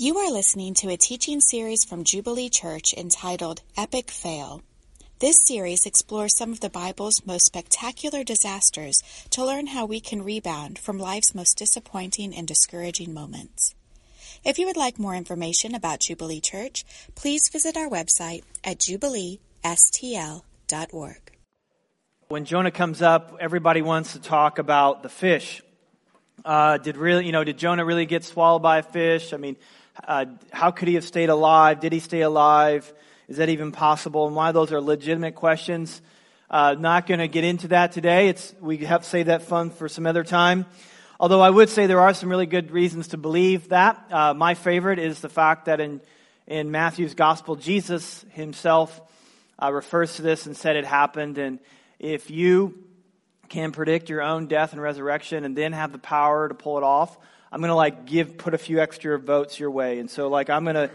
You are listening to a teaching series from Jubilee Church entitled Epic Fail. This series explores some of the Bible's most spectacular disasters to learn how we can rebound from life's most disappointing and discouraging moments. If you would like more information about Jubilee Church, please visit our website at jubileestl.org. When Jonah comes up, everybody wants to talk about the fish. Uh, did really, you know, did Jonah really get swallowed by a fish? I mean, uh, how could he have stayed alive? Did he stay alive? Is that even possible? And why those are legitimate questions. Uh, not going to get into that today. It's, we have to save that fun for some other time. Although I would say there are some really good reasons to believe that. Uh, my favorite is the fact that in, in Matthew's gospel, Jesus himself uh, refers to this and said it happened. And if you can predict your own death and resurrection and then have the power to pull it off, I'm going to like give, put a few extra votes your way. And so like I'm going to,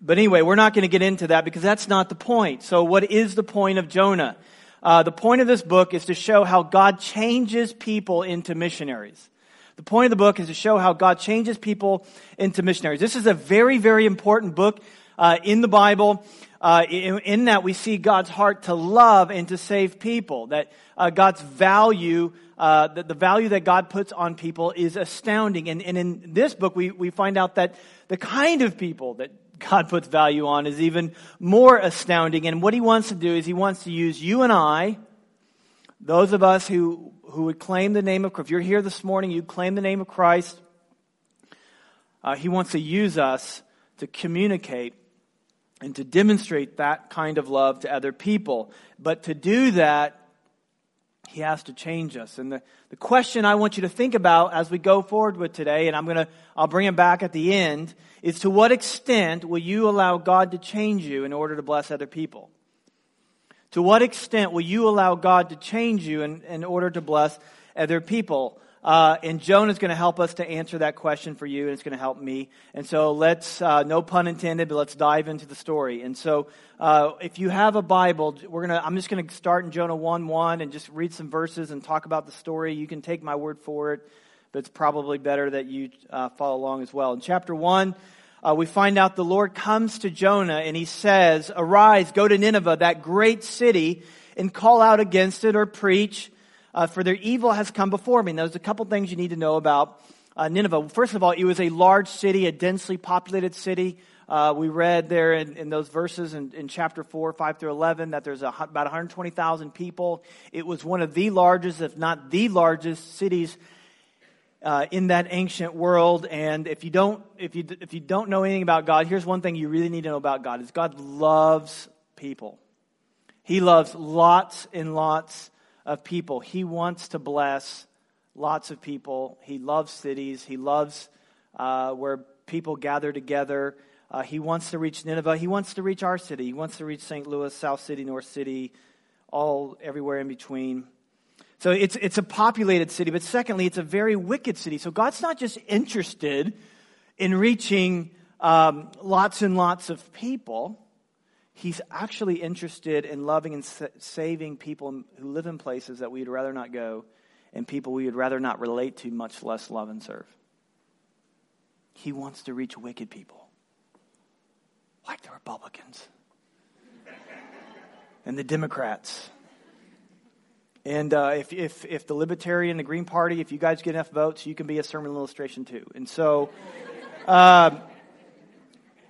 but anyway, we're not going to get into that because that's not the point. So what is the point of Jonah? Uh, the point of this book is to show how God changes people into missionaries. The point of the book is to show how God changes people into missionaries. This is a very, very important book uh, in the Bible. Uh, in, in, that we see God's heart to love and to save people. That uh, God's value uh, the, the, value that God puts on people is astounding. And, and in this book, we, we find out that the kind of people that God puts value on is even more astounding. And what he wants to do is he wants to use you and I, those of us who, who would claim the name of Christ. If you're here this morning, you claim the name of Christ. Uh, he wants to use us to communicate and to demonstrate that kind of love to other people. But to do that, he has to change us. And the, the question I want you to think about as we go forward with today, and I'm to, I'll bring it back at the end, is to what extent will you allow God to change you in order to bless other people? To what extent will you allow God to change you in, in order to bless other people? Uh, and Jonah is going to help us to answer that question for you, and it's going to help me. And so let's, uh, no pun intended, but let's dive into the story. And so uh, if you have a Bible, we're gonna, I'm just going to start in Jonah 1 1 and just read some verses and talk about the story. You can take my word for it, but it's probably better that you uh, follow along as well. In chapter 1, uh, we find out the Lord comes to Jonah and he says, Arise, go to Nineveh, that great city, and call out against it or preach uh, for their evil has come before me. And there's a couple things you need to know about uh, Nineveh. First of all, it was a large city, a densely populated city. Uh, we read there in, in those verses in, in, chapter 4, 5 through 11, that there's a, about 120,000 people. It was one of the largest, if not the largest, cities uh, in that ancient world. And if you don't, if you if you don't know anything about God, here's one thing you really need to know about God: is God loves people. He loves lots and lots of people. He wants to bless lots of people. He loves cities. He loves uh, where people gather together. Uh, he wants to reach Nineveh. He wants to reach our city. He wants to reach St. Louis, South City, North City, all everywhere in between. So it's, it's a populated city, but secondly, it's a very wicked city. So God's not just interested in reaching um, lots and lots of people. He's actually interested in loving and sa- saving people who live in places that we'd rather not go and people we would rather not relate to, much less love and serve. He wants to reach wicked people, like the Republicans and the Democrats. And uh, if, if, if the Libertarian, the Green Party, if you guys get enough votes, you can be a sermon illustration too. And so, um,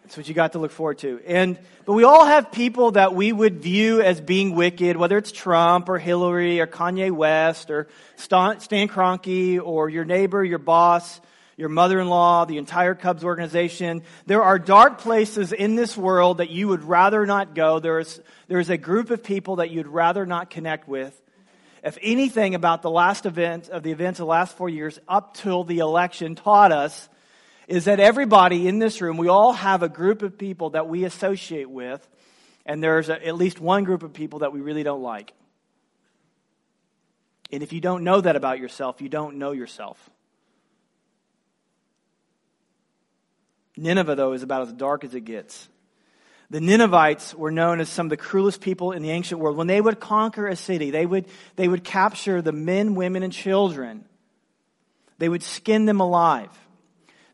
that's what you got to look forward to. And, but we all have people that we would view as being wicked, whether it's Trump or Hillary or Kanye West or Stan, Stan Kroenke or your neighbor, your boss, your mother-in-law, the entire Cubs organization. There are dark places in this world that you would rather not go. There's, there's a group of people that you'd rather not connect with. If anything about the last event of the events of the last four years up till the election taught us is that everybody in this room, we all have a group of people that we associate with, and there's a, at least one group of people that we really don't like. And if you don't know that about yourself, you don't know yourself. Nineveh, though, is about as dark as it gets. The Ninevites were known as some of the cruelest people in the ancient world. When they would conquer a city, they would, they would capture the men, women, and children. They would skin them alive.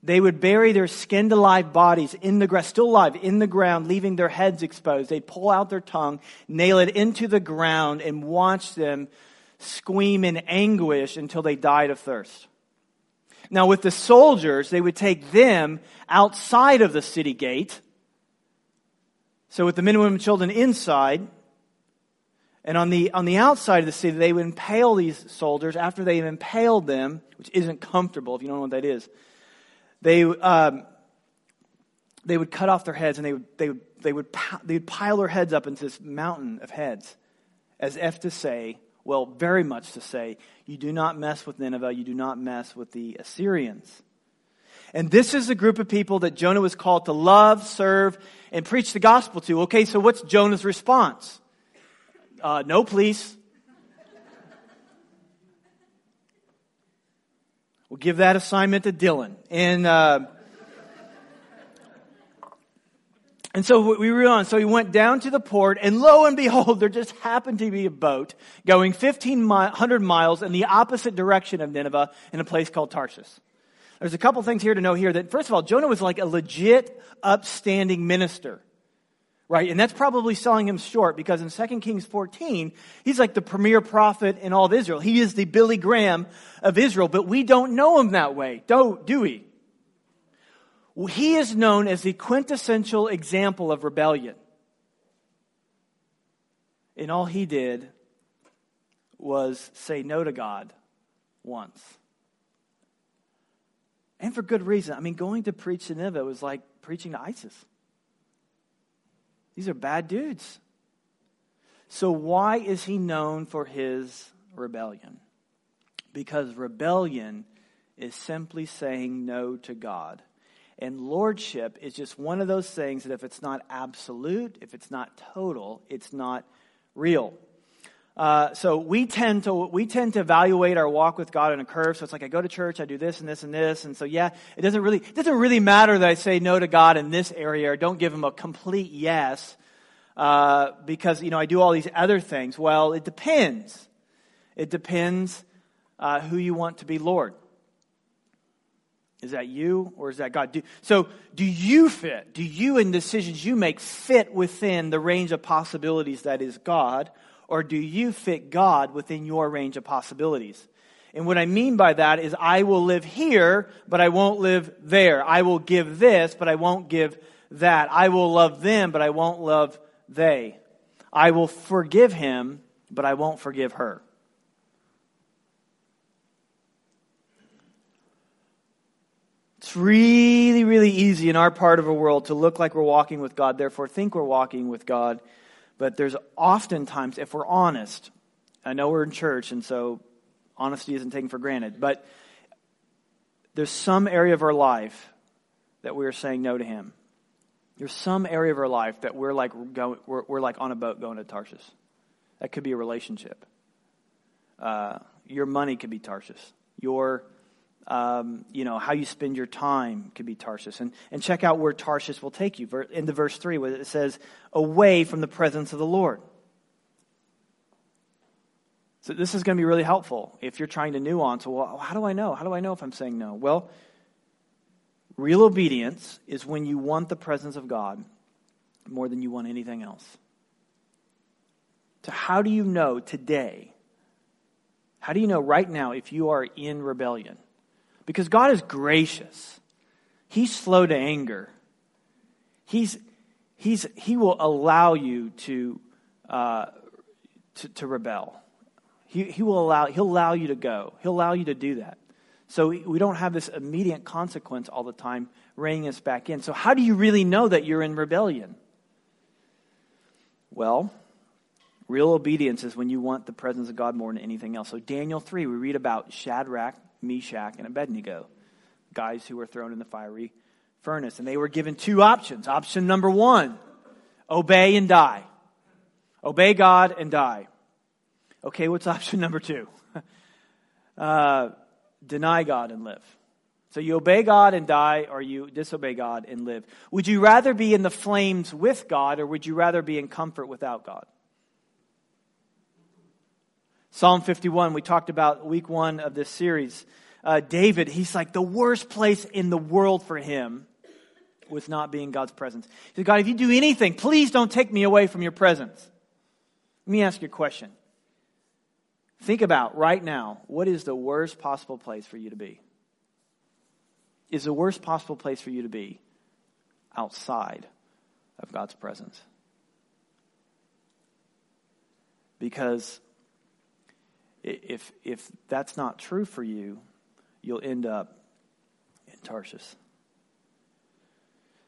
They would bury their skinned alive bodies in the grass, still alive, in the ground, leaving their heads exposed. They'd pull out their tongue, nail it into the ground, and watch them scream in anguish until they died of thirst. Now, with the soldiers, they would take them outside of the city gate. So, with the men, women, and children inside, and on the, on the outside of the city, they would impale these soldiers after they've impaled them, which isn't comfortable if you don't know what that is. They, um, they would cut off their heads and they would, they, would, they, would, they would pile their heads up into this mountain of heads as if to say, well, very much to say, you do not mess with Nineveh, you do not mess with the Assyrians. And this is the group of people that Jonah was called to love, serve, and preach the gospel to. Okay, so what's Jonah's response? Uh, no, please. We'll give that assignment to Dylan. And, uh, and so we on. So we went down to the port, and lo and behold, there just happened to be a boat going 1,500 miles in the opposite direction of Nineveh in a place called Tarshish. There's a couple things here to know here that, first of all, Jonah was like a legit, upstanding minister right? And that's probably selling him short because in 2 Kings 14, he's like the premier prophet in all of Israel. He is the Billy Graham of Israel, but we don't know him that way, do, do we? He is known as the quintessential example of rebellion. And all he did was say no to God once. And for good reason. I mean, going to preach to Nineveh was like preaching to ISIS. These are bad dudes. So, why is he known for his rebellion? Because rebellion is simply saying no to God. And lordship is just one of those things that if it's not absolute, if it's not total, it's not real. Uh, so we tend to we tend to evaluate our walk with God on a curve. So it's like I go to church, I do this and this and this, and so yeah, it doesn't really it doesn't really matter that I say no to God in this area or don't give Him a complete yes uh, because you know I do all these other things. Well, it depends. It depends uh, who you want to be Lord. Is that you or is that God? Do, so, do you fit? Do you, in decisions you make, fit within the range of possibilities that is God? Or do you fit God within your range of possibilities? And what I mean by that is I will live here, but I won't live there. I will give this, but I won't give that. I will love them, but I won't love they. I will forgive him, but I won't forgive her. It's really, really easy in our part of the world to look like we're walking with God, therefore think we're walking with God, but there's oftentimes, if we're honest, I know we're in church, and so honesty isn't taken for granted, but there's some area of our life that we are saying no to Him. There's some area of our life that we're like, going, we're, we're like on a boat going to Tarshish. That could be a relationship. Uh, your money could be Tarshish. Your um, you know, how you spend your time could be Tarshish. And, and check out where Tarshish will take you. In the verse 3, where it says, away from the presence of the Lord. So this is going to be really helpful if you're trying to nuance, well, how do I know? How do I know if I'm saying no? Well, real obedience is when you want the presence of God more than you want anything else. So how do you know today? How do you know right now if you are in rebellion? Because God is gracious. He's slow to anger. He's, he's, he will allow you to, uh, to, to, rebel. He, he will allow, he'll allow you to go. He'll allow you to do that. So we don't have this immediate consequence all the time reining us back in. So how do you really know that you're in rebellion? Well, real obedience is when you want the presence of God more than anything else. So Daniel 3, we read about Shadrach, Meshach, and Abednego, guys who were thrown in the fiery furnace. And they were given two options. Option number one obey and die. Obey God and die. Okay, what's option number two? uh, deny God and live. So you obey God and die, or you disobey God and live. Would you rather be in the flames with God, or would you rather be in comfort without God? Psalm 51, we talked about week one of this series. uh, David, he's like the worst place in the world for him was not being God's presence. He said, God, if you do anything, please don't take me away from your presence. Let me ask you a question. Think about right now what is the worst possible place for you to be? Is the worst possible place for you to be outside of God's presence? Because if, if that's not true for you, you'll end up in Tarshish.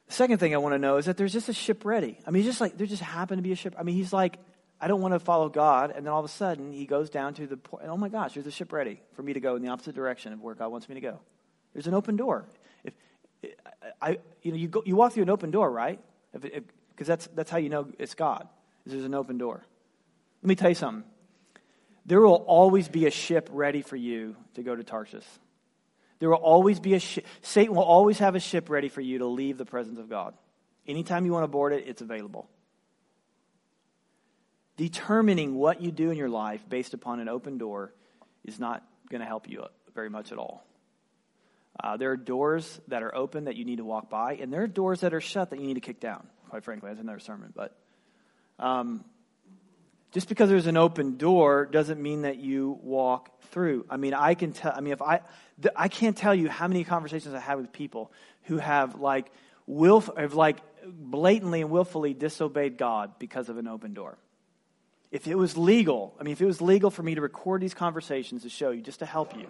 The second thing I want to know is that there's just a ship ready. I mean, just like there just happened to be a ship. I mean, he's like, I don't want to follow God, and then all of a sudden he goes down to the point. Oh my gosh, there's a ship ready for me to go in the opposite direction of where God wants me to go. There's an open door. If I, you know, you go, you walk through an open door, right? Because that's that's how you know it's God. Is there's an open door. Let me tell you something. There will always be a ship ready for you to go to Tarshish. There will always be a ship. Satan will always have a ship ready for you to leave the presence of God. Anytime you want to board it, it's available. Determining what you do in your life based upon an open door is not going to help you very much at all. Uh, there are doors that are open that you need to walk by, and there are doors that are shut that you need to kick down. Quite frankly, that's another sermon. But um, just because there's an open door doesn't mean that you walk through. I mean, I can tell. I mean, if I, I can't tell you how many conversations I have with people who have like will have like blatantly and willfully disobeyed God because of an open door. If it was legal, I mean, if it was legal for me to record these conversations to show you, just to help you,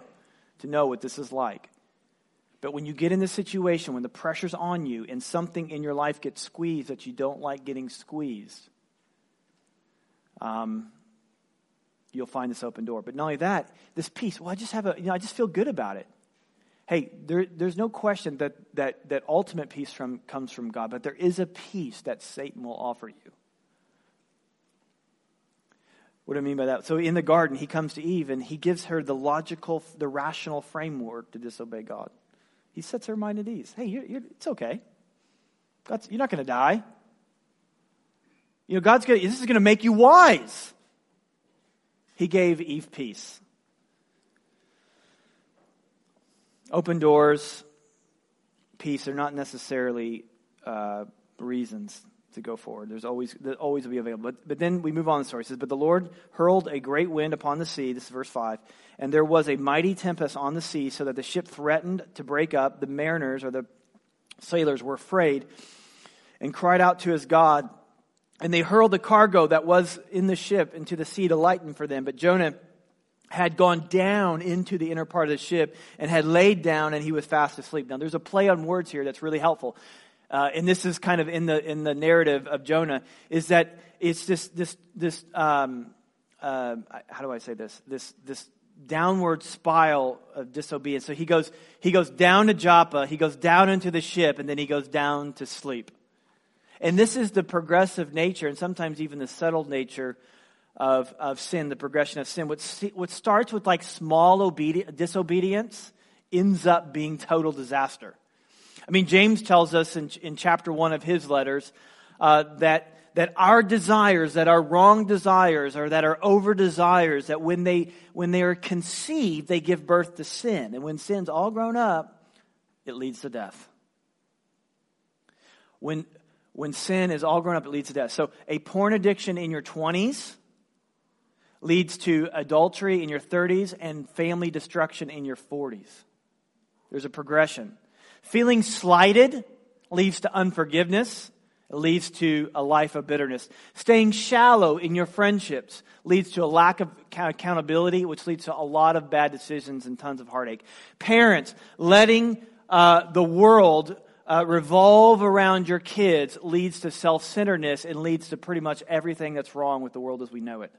to know what this is like. But when you get in this situation, when the pressure's on you and something in your life gets squeezed that you don't like getting squeezed, um, you'll find this open door. But not only that, this peace. Well, I just have a, you know, I just feel good about it. Hey, there, there's no question that, that, that ultimate peace from, comes from God, but there is a peace that Satan will offer you. What do I mean by that? So in the garden, he comes to Eve and he gives her the logical, the rational framework to disobey God. He sets her mind at ease. Hey, you're, you're, it's okay. God's, you're not going to die. You know, God's going to, this is going to make you wise. He gave Eve peace. Open doors, peace are not necessarily uh, reasons to go forward. There's always there always will be available. But, but then we move on to the story. It says, But the Lord hurled a great wind upon the sea. This is verse 5. And there was a mighty tempest on the sea, so that the ship threatened to break up. The mariners or the sailors were afraid and cried out to his God. And they hurled the cargo that was in the ship into the sea to lighten for them. But Jonah had gone down into the inner part of the ship and had laid down and he was fast asleep. Now there's a play on words here that's really helpful. Uh, and this is kind of in the in the narrative of Jonah is that it's this this this um, uh, how do I say this this this downward spiral of disobedience. So he goes he goes down to Joppa, he goes down into the ship, and then he goes down to sleep. And this is the progressive nature and sometimes even the settled nature of, of sin, the progression of sin. What, what starts with like small obedi- disobedience ends up being total disaster. I mean, James tells us in, in chapter one of his letters uh, that that our desires, that our wrong desires, or that our over desires, that when they when they are conceived, they give birth to sin, and when sin's all grown up, it leads to death. When when sin is all grown up, it leads to death. So a porn addiction in your 20s leads to adultery in your 30s and family destruction in your 40s. There's a progression. Feeling slighted leads to unforgiveness. It leads to a life of bitterness. Staying shallow in your friendships leads to a lack of accountability, which leads to a lot of bad decisions and tons of heartache. Parents, letting uh, the world uh, revolve around your kids leads to self centeredness and leads to pretty much everything that's wrong with the world as we know it.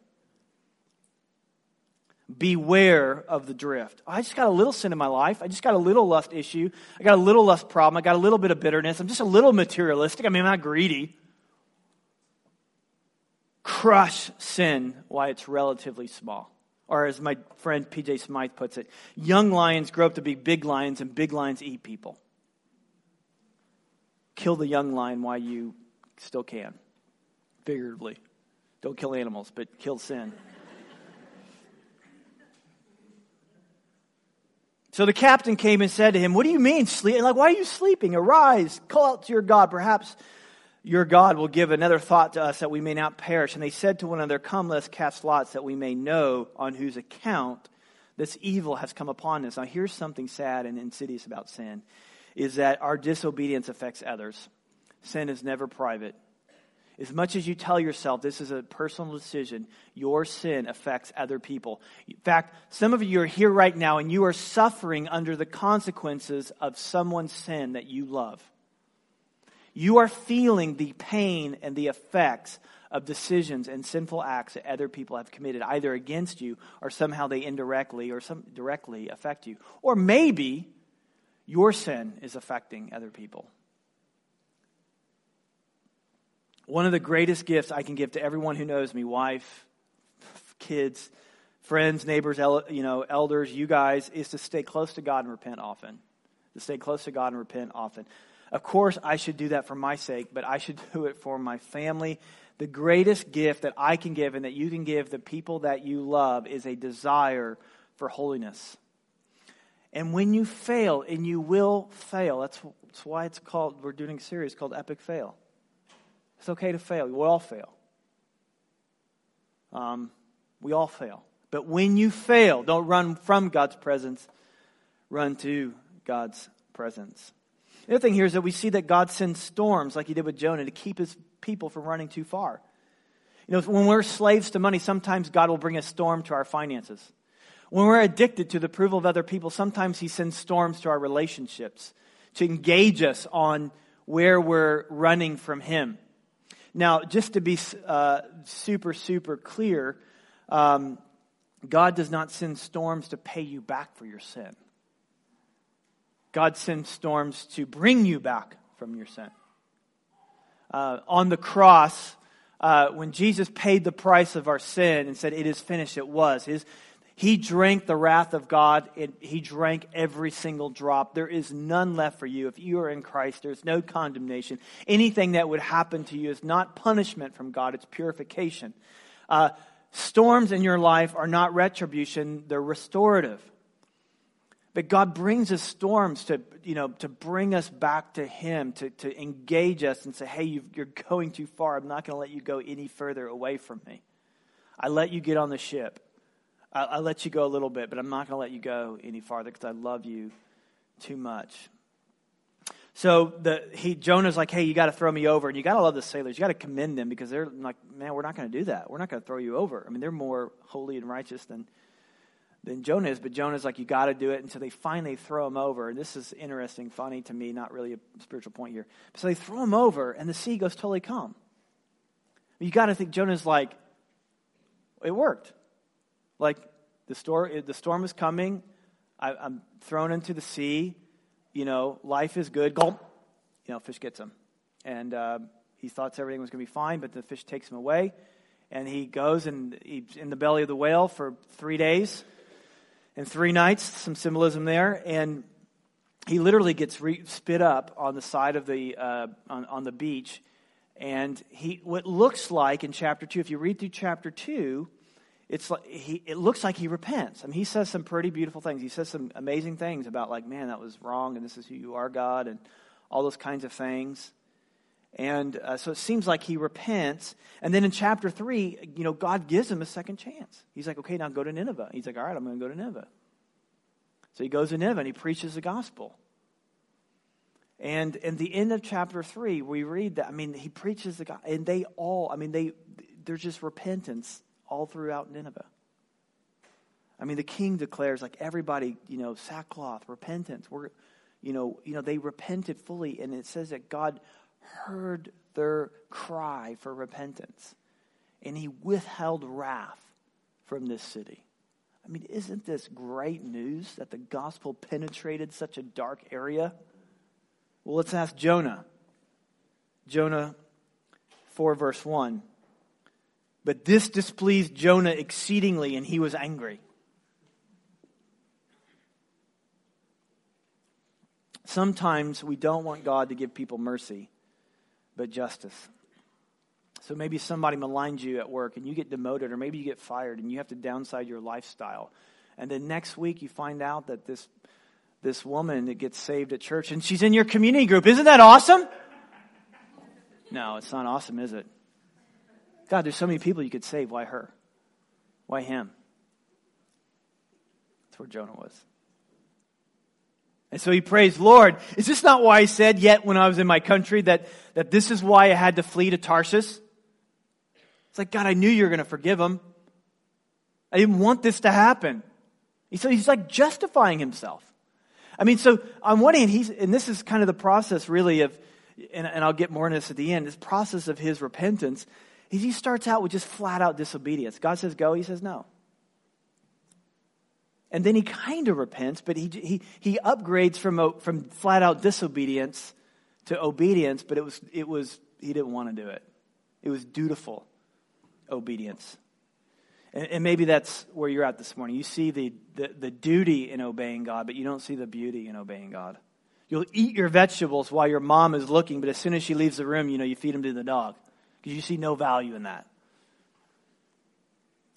Beware of the drift. I just got a little sin in my life. I just got a little lust issue. I got a little lust problem. I got a little bit of bitterness. I'm just a little materialistic. I mean, I'm not greedy. Crush sin while it's relatively small. Or as my friend PJ Smyth puts it, young lions grow up to be big lions and big lions eat people kill the young lion while you still can, figuratively. Don't kill animals, but kill sin. So the captain came and said to him, What do you mean, sleep? Like, why are you sleeping? Arise, call out to your God. Perhaps your God will give another thought to us that we may not perish. And they said to one another, Come, let us cast lots that we may know on whose account this evil has come upon us. Now, here's something sad and insidious about sin is that our disobedience affects others. Sin is never private. As much as you tell yourself this is a personal decision, your sin affects other people. In fact, some of you are here right now and you are suffering under the consequences of someone's sin that you love. You are feeling the pain and the effects of decisions and sinful acts that other people have committed, either against you or somehow they indirectly or some directly affect you. Or maybe your sin is affecting other people. One of the greatest gifts I can give to everyone who knows me, wife, kids, friends, neighbors, you know, elders, you guys, is to stay close to God and repent often. To stay close to God and repent often. Of course, I should do that for my sake, but I should do it for my family. The greatest gift that I can give and that you can give the people that you love is a desire for holiness. And when you fail, and you will fail, that's, that's why it's called, we're doing a series called Epic Fail. It's okay to fail. We all fail. Um, we all fail. But when you fail, don't run from God's presence, run to God's presence. The other thing here is that we see that God sends storms like he did with Jonah to keep his people from running too far. You know, when we're slaves to money, sometimes God will bring a storm to our finances. When we're addicted to the approval of other people, sometimes he sends storms to our relationships to engage us on where we're running from him. Now, just to be uh, super, super clear, um, God does not send storms to pay you back for your sin. God sends storms to bring you back from your sin. Uh, on the cross, uh, when Jesus paid the price of our sin and said, It is finished, it was. His, he drank the wrath of God. It, he drank every single drop. There is none left for you. If you are in Christ, there's no condemnation. Anything that would happen to you is not punishment from God, it's purification. Uh, storms in your life are not retribution, they're restorative. But God brings us storms to, you know, to bring us back to Him, to, to engage us and say, hey, you are going too far. I'm not going to let you go any further away from me. I let you get on the ship. I'll, I'll let you go a little bit, but I'm not going to let you go any farther because I love you too much. So the, he, Jonah's like, hey, you got to throw me over. And you got to love the sailors. You got to commend them because they're like, man, we're not going to do that. We're not going to throw you over. I mean, they're more holy and righteous than, than Jonah is. But Jonah's like, you got to do it. And so they finally throw him over. And this is interesting, funny to me, not really a spiritual point here. So they throw him over, and the sea goes totally calm. You got to think Jonah's like, it worked. Like, the, storm, the storm is coming. I, am thrown into the sea. You know, life is good. Gulp. You know, fish gets him. And uh, he thought everything was going to be fine, but the fish takes him away. And he goes and he's in the belly of the whale for three days and three nights. Some symbolism there. And he literally gets re- spit up on the side of the, uh, on, on the beach. And he, what looks like in chapter 2, if you read through chapter 2, it's like he, it looks like he repents. I mean, he says some pretty beautiful things. He says some amazing things about like, man, that was wrong, and this is who you are, God, and all those kinds of things. And uh, so it seems like he repents. And then in chapter three, you know, God gives him a second chance. He's like, okay, now go to Nineveh. He's like, all right, I'm going to go to Nineveh. So he goes to Nineveh and he preaches the gospel. And in the end of chapter three, we read that, I mean, he preaches the gospel, and they all, I mean, they, there's just repentance all throughout Nineveh. I mean, the king declares, like everybody, you know, sackcloth, repentance. We're, you know, you know, they repented fully, and it says that God heard their cry for repentance, and He withheld wrath from this city. I mean, isn't this great news that the gospel penetrated such a dark area? Well, let's ask Jonah. Jonah 4, verse 1. But this displeased Jonah exceedingly, and he was angry. Sometimes we don't want God to give people mercy, but justice. So maybe somebody maligns you at work and you get demoted, or maybe you get fired and you have to downside your lifestyle. And then next week you find out that this this woman that gets saved at church and she's in your community group. Isn't that awesome? No, it's not awesome, is it? God, there's so many people you could save. Why her? Why him? That's where Jonah was. And so he prays, Lord, is this not why I said yet when I was in my country that, that this is why I had to flee to Tarshish? It's like, God, I knew you were going to forgive him. I didn't want this to happen. Said he's like justifying himself. I mean, so on one hand, he's, and this is kind of the process really of, and, and I'll get more into this at the end, this process of his repentance, he starts out with just flat out disobedience. God says go, he says no. And then he kind of repents, but he, he, he upgrades from, from flat out disobedience to obedience, but it was, it was, he didn't want to do it. It was dutiful obedience. And, and maybe that's where you're at this morning. You see the, the, the duty in obeying God, but you don't see the beauty in obeying God. You'll eat your vegetables while your mom is looking, but as soon as she leaves the room, you know, you feed them to the dog because you see no value in that.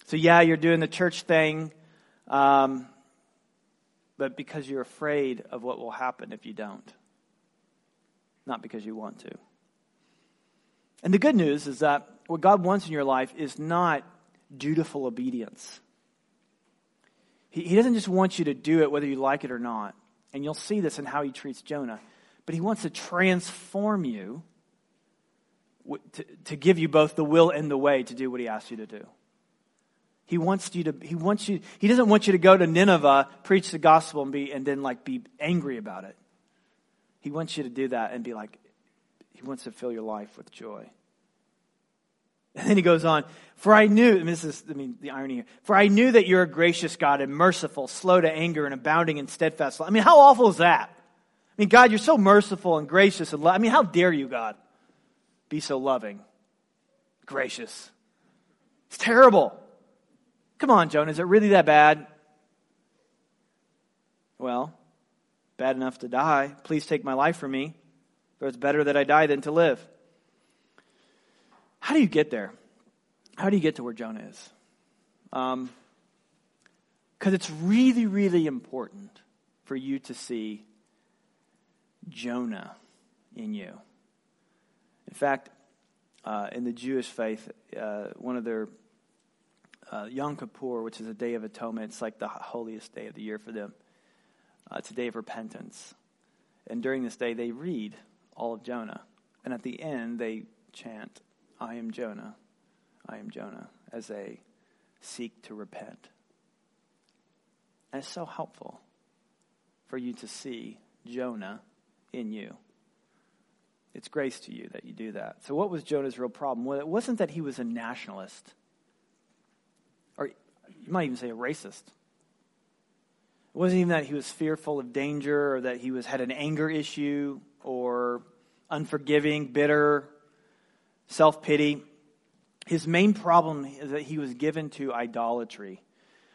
So, yeah, you're doing the church thing um, but because you're afraid of what will happen if you don't, not because you want to. And the good news is that what God wants in your life is not dutiful obedience. He, he doesn't just want you to do it whether you like it or not. And you'll see this in how he treats Jonah. But he wants to transform you to, to give you both the will and the way to do what he asks you to do. He wants you to, he wants you, he doesn't want you to go to Nineveh, preach the gospel and be, and then like be angry about it. He wants you to do that and be like, he wants to fill your life with joy. And then he goes on, for I knew, and this is, I mean, the irony here, for I knew that you're a gracious God and merciful, slow to anger and abounding in steadfast love. I mean, how awful is that? I mean, God, you're so merciful and gracious and love. I mean, how dare you, God, be so loving, gracious? It's terrible. Come on, Jonah, is it really that bad? Well, bad enough to die. Please take my life from me, for it's better that I die than to live. How do you get there? How do you get to where Jonah is? Because um, it's really, really important for you to see Jonah in you. In fact, uh, in the Jewish faith, uh, one of their uh, Yom Kippur, which is a day of atonement. It's like the holiest day of the year for them. Uh, it's a day of repentance. And during this day, they read all of Jonah. And at the end, they chant, I am Jonah, I am Jonah, as they seek to repent. And it's so helpful for you to see Jonah in you. It's grace to you that you do that. So, what was Jonah's real problem? Well, it wasn't that he was a nationalist or you might even say a racist. It wasn't even that he was fearful of danger or that he was had an anger issue or unforgiving, bitter, self-pity. His main problem is that he was given to idolatry,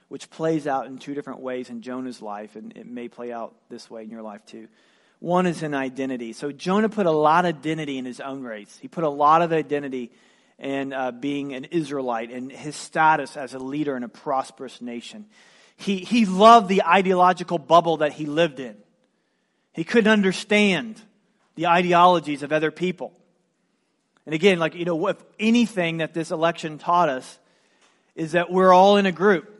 which plays out in two different ways in Jonah's life, and it may play out this way in your life too. One is an identity. So Jonah put a lot of identity in his own race. He put a lot of identity in uh, being an Israelite and his status as a leader in a prosperous nation. He, he loved the ideological bubble that he lived in. He couldn't understand the ideologies of other people. And again, like, you know, if anything that this election taught us is that we're all in a group.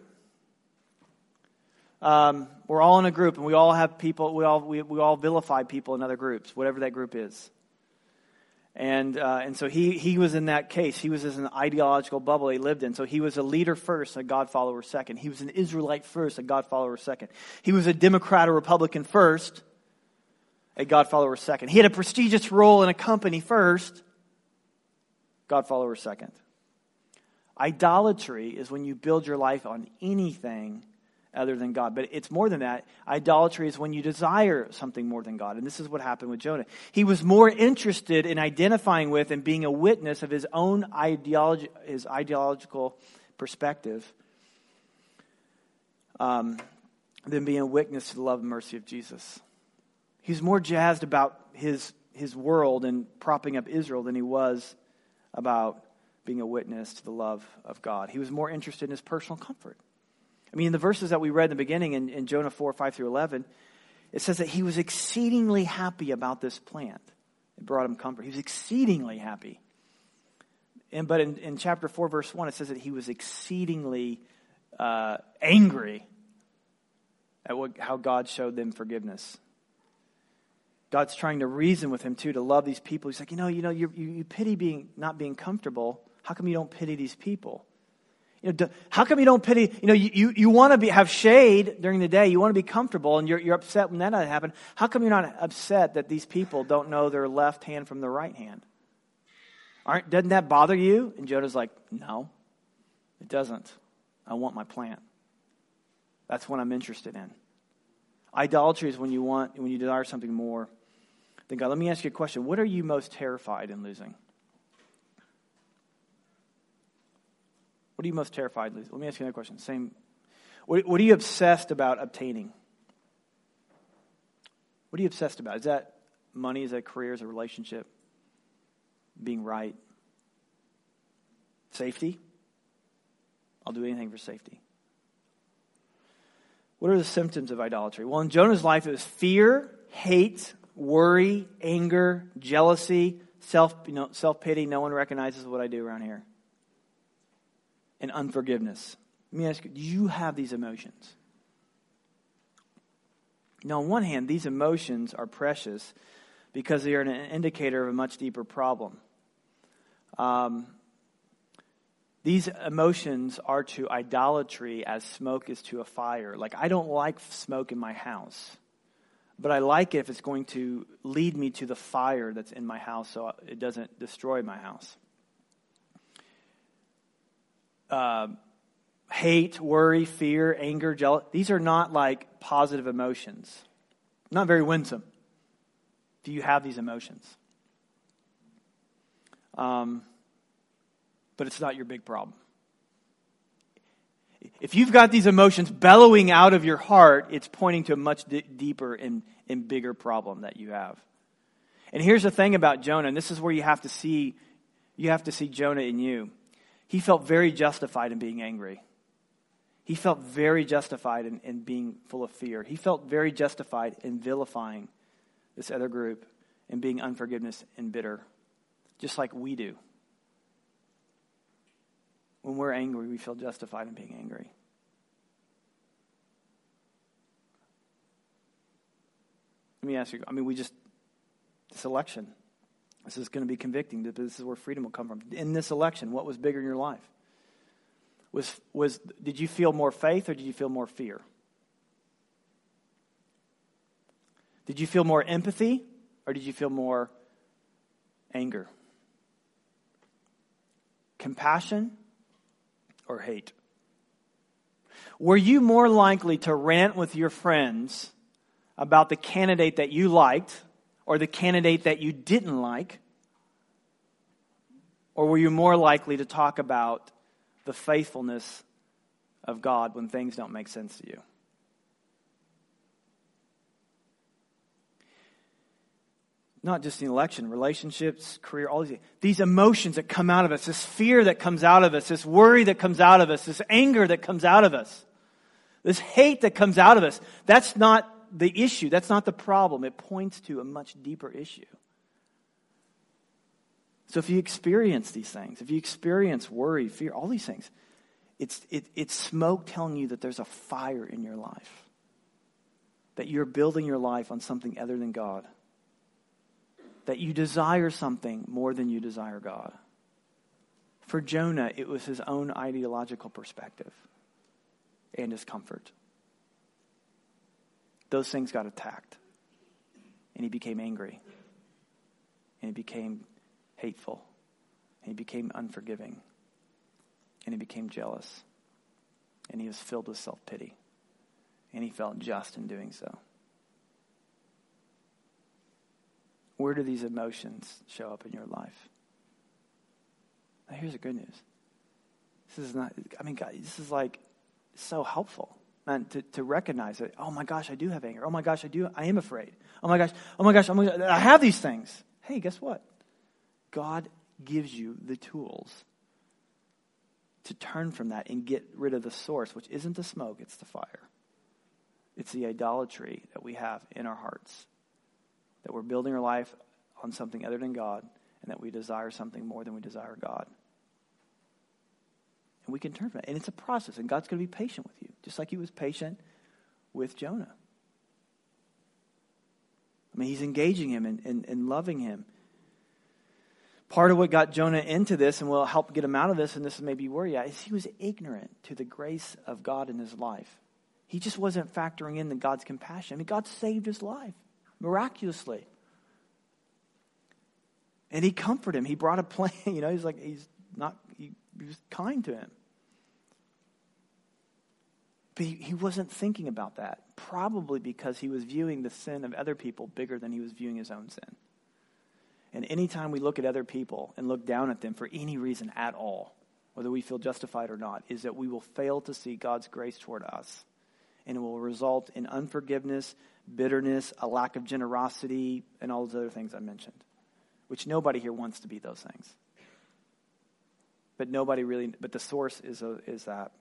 Um, we're all in a group, and we all have people, we all, we, we all vilify people in other groups, whatever that group is. And, uh, and so he, he was in that case. He was in an ideological bubble he lived in. So he was a leader first, a God follower second. He was an Israelite first, a God follower second. He was a Democrat or Republican first, a God follower second. He had a prestigious role in a company first, God follower second. Idolatry is when you build your life on anything other than God. But it's more than that. Idolatry is when you desire something more than God. And this is what happened with Jonah. He was more interested in identifying with and being a witness of his own ideology, his ideological perspective um, than being a witness to the love and mercy of Jesus. He's more jazzed about his, his world and propping up Israel than he was about being a witness to the love of God. He was more interested in his personal comfort. I mean, the verses that we read in the beginning in, in Jonah 4, 5 through 11, it says that he was exceedingly happy about this plant. It brought him comfort. He was exceedingly happy. And, but in, in chapter 4, verse 1, it says that he was exceedingly uh, angry at what, how God showed them forgiveness. God's trying to reason with him too to love these people. He's like, you know, you know, you, you pity being not being comfortable. How come you don't pity these people? You know, how come you don't pity? You know, you, you, you want to have shade during the day. You want to be comfortable, and you're, you're upset when that doesn't happen. How come you're not upset that these people don't know their left hand from their right hand? Aren't, doesn't that bother you? And Jonah's like, no, it doesn't. I want my plant. That's what I'm interested in. Idolatry is when you want, when you desire something more than God. Let me ask you a question. What are you most terrified in losing? What are you most terrified losing? Let me ask you another question. Same. What, what are you obsessed about obtaining? What are you obsessed about? Is that money? Is that career? Is a relationship? Being right? Safety? I'll do anything for safety. What are the symptoms of idolatry? Well, in Jonah's life, it was fear, hate, worry, anger, jealousy, self, you know, self pity. No one recognizes what I do around here. And unforgiveness. Let me ask you, do you have these emotions? Now, on one hand, these emotions are precious because they are an indicator of a much deeper problem. Um, these emotions are to idolatry as smoke is to a fire. Like, I don't like smoke in my house, but I like it if it's going to lead me to the fire that's in my house so it doesn't destroy my house. Uh, hate, worry, fear, anger, jealousy, these are not like positive emotions. Not very winsome. Do you have these emotions? Um, but it's not your big problem. If you've got these emotions bellowing out of your heart, it's pointing to a much d- deeper and, and bigger problem that you have. And here's the thing about Jonah, and this is where you have to see you have to see Jonah in you. He felt very justified in being angry. He felt very justified in, in being full of fear. He felt very justified in vilifying this other group and being unforgiveness and bitter, just like we do. When we're angry, we feel justified in being angry. Let me ask you I mean, we just, this election, this is going to be convicting. This is where freedom will come from. In this election, what was bigger in your life? Was, was, did you feel more faith or did you feel more fear? Did you feel more empathy or did you feel more anger? Compassion or hate? Were you more likely to rant with your friends about the candidate that you liked or the candidate that you didn't like? Or were you more likely to talk about the faithfulness of God when things don't make sense to you? not just the election, relationships, career, all these, these emotions that come out of us, this fear that comes out of us, this worry that comes out of us, this anger that comes out of us, this hate that comes out of us. That's not the issue. That's not the problem. It points to a much deeper issue. So if you experience these things, if you experience worry, fear, all these things, it's, it, it's smoke telling you that there's a fire in your life, that you're building your life on something other than God that you desire something more than you desire God. For Jonah, it was his own ideological perspective and his comfort. Those things got attacked, and he became angry, and he became hateful, and he became unforgiving, and he became jealous, and he was filled with self pity, and he felt just in doing so. Where do these emotions show up in your life? Now, here's the good news. This is not, I mean, God, this is like so helpful, man, to, to recognize that, oh my gosh, I do have anger. Oh my gosh, I do, I am afraid. Oh my gosh, oh my gosh, oh my gosh I have these things. Hey, guess what? God gives you the tools to turn from that and get rid of the source, which isn't the smoke, it's the fire. It's the idolatry that we have in our hearts. That we're building our life on something other than God, and that we desire something more than we desire God. And we can turn from it. And it's a process, and God's going to be patient with you, just like He was patient with Jonah. I mean, He's engaging him and, and, and loving him. Part of what got Jonah into this and will help get him out of this, and this may be where he at, is he was ignorant to the grace of God in his life. He just wasn't factoring in the God's compassion. I mean, God saved his life miraculously. And he comforted him. He brought a plan. You know, he's like, he's not, he, he was kind to him. But he, he wasn't thinking about that, probably because he was viewing the sin of other people bigger than he was viewing his own sin. And anytime we look at other people and look down at them for any reason at all, whether we feel justified or not, is that we will fail to see God's grace toward us. And it will result in unforgiveness, bitterness, a lack of generosity, and all those other things I mentioned, which nobody here wants to be those things. But nobody really, but the source is, a, is that.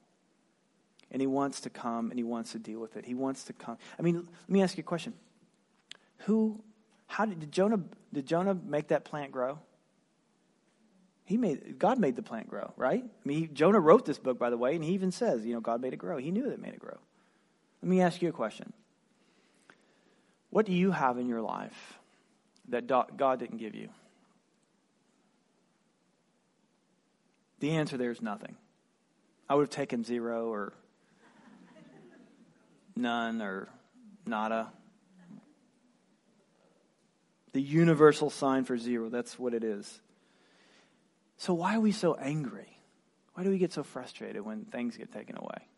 And he wants to come and he wants to deal with it. He wants to come. I mean, let me ask you a question. Who how did, did Jonah did Jonah make that plant grow? He made God made the plant grow, right? I mean, he, Jonah wrote this book, by the way, and he even says, you know, God made it grow. He knew that made it grow. Let me ask you a question. What do you have in your life that God didn't give you? The answer there is nothing. I would have taken zero or none or nada the universal sign for zero. That's what it is. So, why are we so angry? Why do we get so frustrated when things get taken away?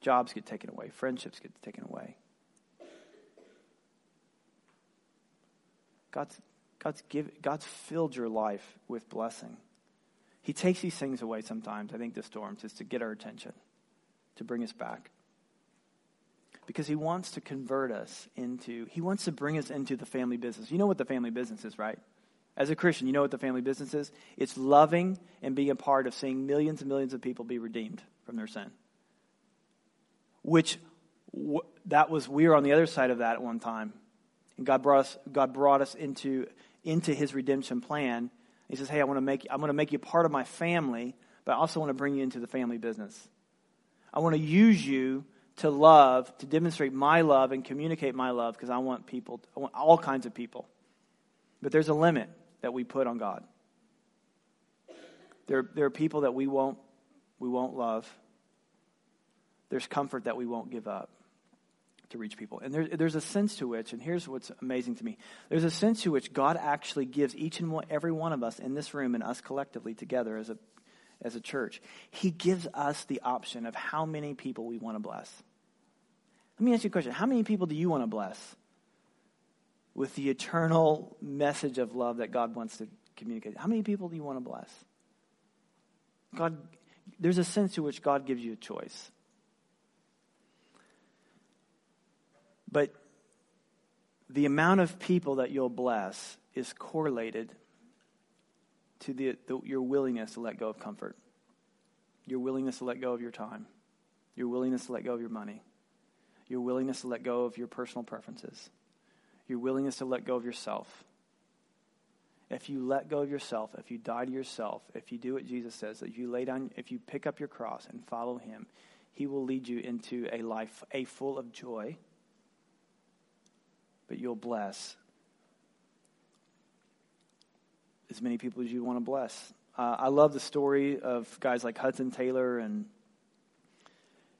Jobs get taken away, friendships get taken away. God's, God's, give, God's filled your life with blessing. He takes these things away sometimes, I think, the storms, is to get our attention, to bring us back because he wants to convert us into, he wants to bring us into the family business. You know what the family business is, right? As a Christian, you know what the family business is? It's loving and being a part of seeing millions and millions of people be redeemed from their sin. Which, that was, we were on the other side of that at one time. And God brought us, God brought us into, into his redemption plan. He says, Hey, I want to make, I'm going to make you part of my family, but I also want to bring you into the family business. I want to use you to love, to demonstrate my love and communicate my love because I want people, I want all kinds of people. But there's a limit that we put on God. There, there are people that we won't, we won't love. There's comfort that we won't give up to reach people. And there, there's a sense to which, and here's what's amazing to me there's a sense to which God actually gives each and every one of us in this room and us collectively together as a, as a church, He gives us the option of how many people we want to bless. Let me ask you a question. How many people do you want to bless with the eternal message of love that God wants to communicate? How many people do you want to bless? God, there's a sense to which God gives you a choice. But the amount of people that you'll bless is correlated to the, the, your willingness to let go of comfort, your willingness to let go of your time, your willingness to let go of your money, your willingness to let go of your personal preferences, your willingness to let go of yourself. If you let go of yourself, if you die to yourself, if you do what Jesus says, that you lay down, if you pick up your cross and follow him, he will lead you into a life a full of joy, but you'll bless as many people as you want to bless. Uh, I love the story of guys like Hudson Taylor and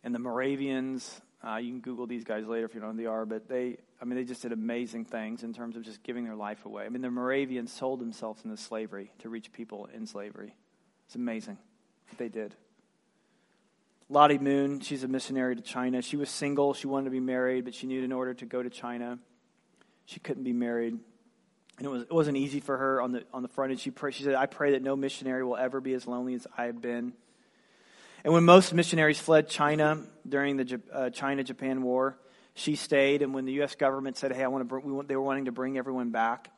and the Moravians uh, you can Google these guys later if you don't know who they are, but they, I mean, they just did amazing things in terms of just giving their life away. I mean, the Moravians sold themselves into slavery to reach people in slavery. It's amazing what they did. Lottie Moon, she's a missionary to China. She was single. She wanted to be married, but she knew in order to go to China, she couldn't be married. And it, was, it wasn't easy for her on the, on the front end. She, she said, I pray that no missionary will ever be as lonely as I have been. And when most missionaries fled China during the uh, China Japan War, she stayed. And when the U.S. government said, "Hey, I want to," we want, they were wanting to bring everyone back.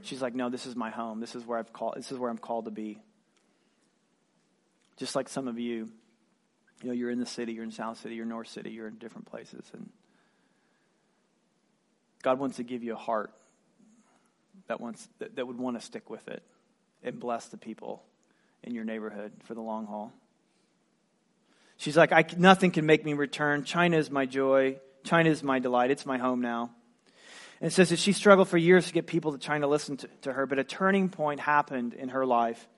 She's like, "No, this is my home. This is where I've called. This is where I'm called to be." Just like some of you. You know, you're in the city, you're in South City, you're North City, you're in different places. And God wants to give you a heart that, wants, that, that would want to stick with it and bless the people in your neighborhood for the long haul. She's like, I, nothing can make me return. China is my joy. China is my delight. It's my home now. And it says that she struggled for years to get people to China to listen to, to her, but a turning point happened in her life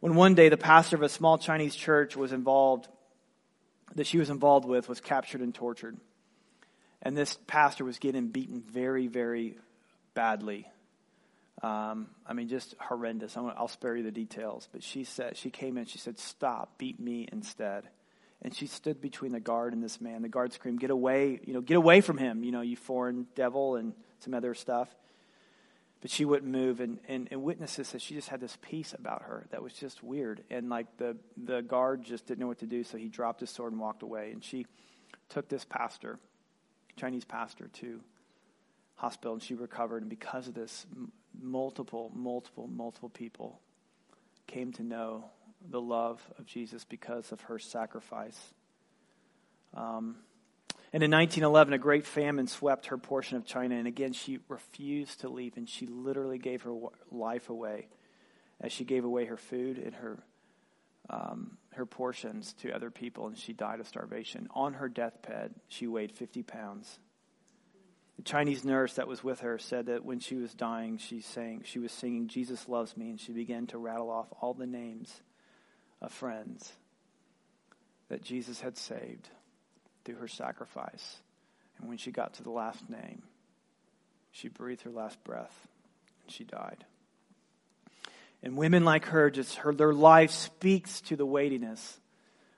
when one day the pastor of a small Chinese church was involved, that she was involved with, was captured and tortured. And this pastor was getting beaten very, very badly. Um, I mean, just horrendous. I'll spare you the details. But she said, she came in, she said, Stop, beat me instead. And she stood between the guard and this man. The guard screamed, Get away, you know, get away from him, you know, you foreign devil, and some other stuff. But she wouldn't move. And, and, and witnesses said she just had this peace about her that was just weird. And like the, the guard just didn't know what to do, so he dropped his sword and walked away. And she took this pastor, Chinese pastor, to hospital, and she recovered. And because of this, multiple, multiple, multiple people came to know the love of Jesus because of her sacrifice. Um, and in 1911, a great famine swept her portion of China. And again, she refused to leave, and she literally gave her life away as she gave away her food and her, um, her portions to other people, and she died of starvation. On her deathbed, she weighed 50 pounds. The Chinese nurse that was with her said that when she was dying, she sang, she was singing "Jesus loves me," and she began to rattle off all the names of friends that Jesus had saved through her sacrifice. And when she got to the last name, she breathed her last breath and she died. And women like her, just her, their life speaks to the weightiness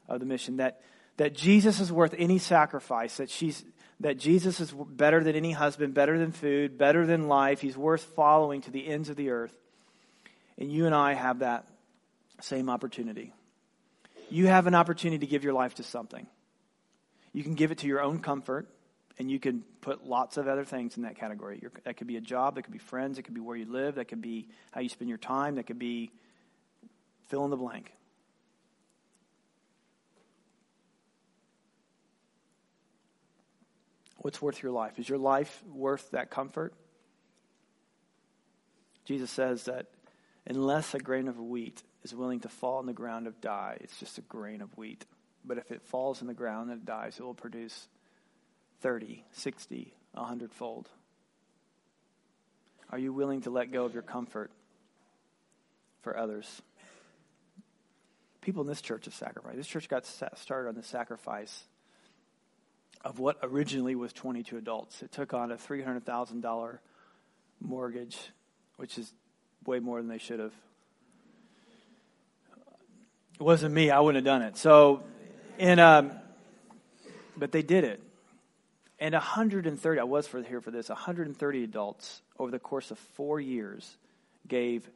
of the mission that, that Jesus is worth any sacrifice, that she's, that Jesus is better than any husband, better than food, better than life. He's worth following to the ends of the earth. And you and I have that same opportunity. You have an opportunity to give your life to something. You can give it to your own comfort, and you can put lots of other things in that category. that could be a job, that could be friends, it could be where you live, that could be how you spend your time, that could be fill in the blank. What's worth your life? Is your life worth that comfort? Jesus says that unless a grain of wheat is willing to fall in the ground and die, it's just a grain of wheat. But if it falls in the ground and it dies, it will produce 30, 60, 100 fold. Are you willing to let go of your comfort for others? People in this church have sacrificed. This church got started on the sacrifice of what originally was 22 adults. It took on a $300,000 mortgage, which is way more than they should have. It wasn't me, I wouldn't have done it. So, and, um, but they did it. And 130, I was for, here for this, 130 adults over the course of four years gave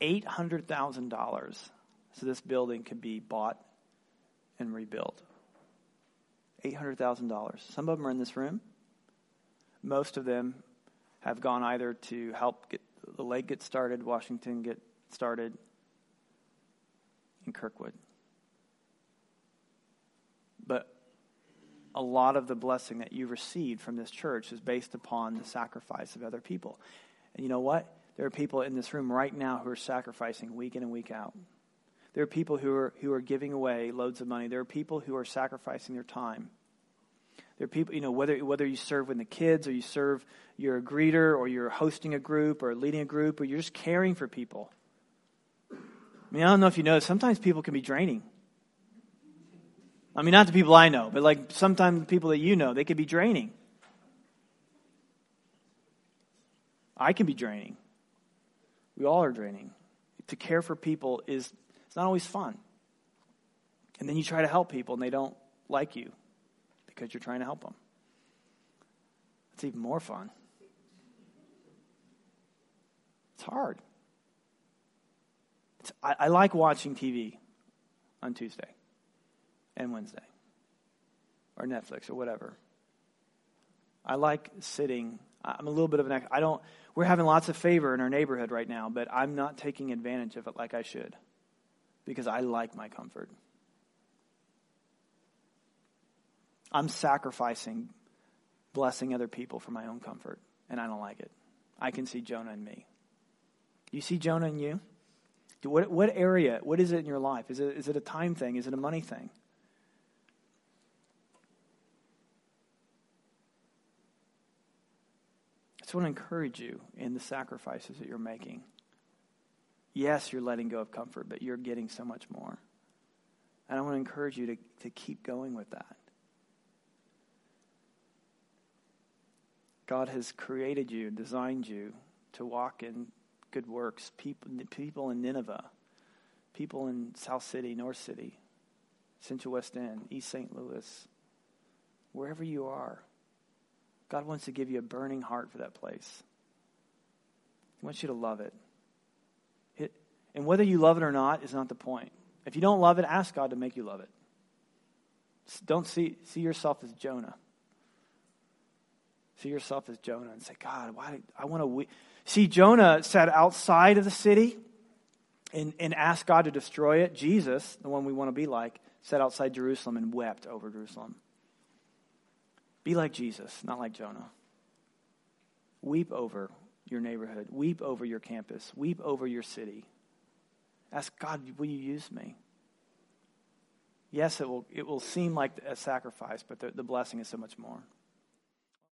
$800,000 so this building could be bought and rebuilt. $800,000. Some of them are in this room. Most of them have gone either to help get the lake get started, Washington get started, in Kirkwood. But a lot of the blessing that you received from this church is based upon the sacrifice of other people. And you know what? There are people in this room right now who are sacrificing week in and week out. There are people who are, who are giving away loads of money. There are people who are sacrificing their time. There are people, you know, whether, whether you serve with the kids or you serve, you're a greeter or you're hosting a group or leading a group or you're just caring for people. I mean, I don't know if you know, sometimes people can be draining. I mean, not the people I know, but like sometimes the people that you know, they could be draining. I can be draining. We all are draining. To care for people is it's not always fun. And then you try to help people and they don't like you because you're trying to help them. It's even more fun. It's hard. It's, I, I like watching TV on Tuesday and Wednesday or Netflix or whatever. I like sitting. I'm a little bit of an. I don't. We're having lots of favor in our neighborhood right now, but I'm not taking advantage of it like I should because I like my comfort. I'm sacrificing blessing other people for my own comfort, and I don't like it. I can see Jonah in me. You see Jonah in you? What, what area, what is it in your life? Is it, is it a time thing? Is it a money thing? Just want to encourage you in the sacrifices that you're making. Yes, you're letting go of comfort, but you're getting so much more. And I want to encourage you to, to keep going with that. God has created you, designed you to walk in good works. People, people in Nineveh, people in South City, North City, Central West End, East St. Louis, wherever you are, God wants to give you a burning heart for that place. He wants you to love it. And whether you love it or not is not the point. If you don't love it, ask God to make you love it. Don't see, see yourself as Jonah. See yourself as Jonah and say, God, why I want to. See, Jonah sat outside of the city and, and asked God to destroy it. Jesus, the one we want to be like, sat outside Jerusalem and wept over Jerusalem. Be like Jesus, not like Jonah. Weep over your neighborhood. Weep over your campus. Weep over your city. Ask God, will you use me? Yes, it will, it will seem like a sacrifice, but the, the blessing is so much more.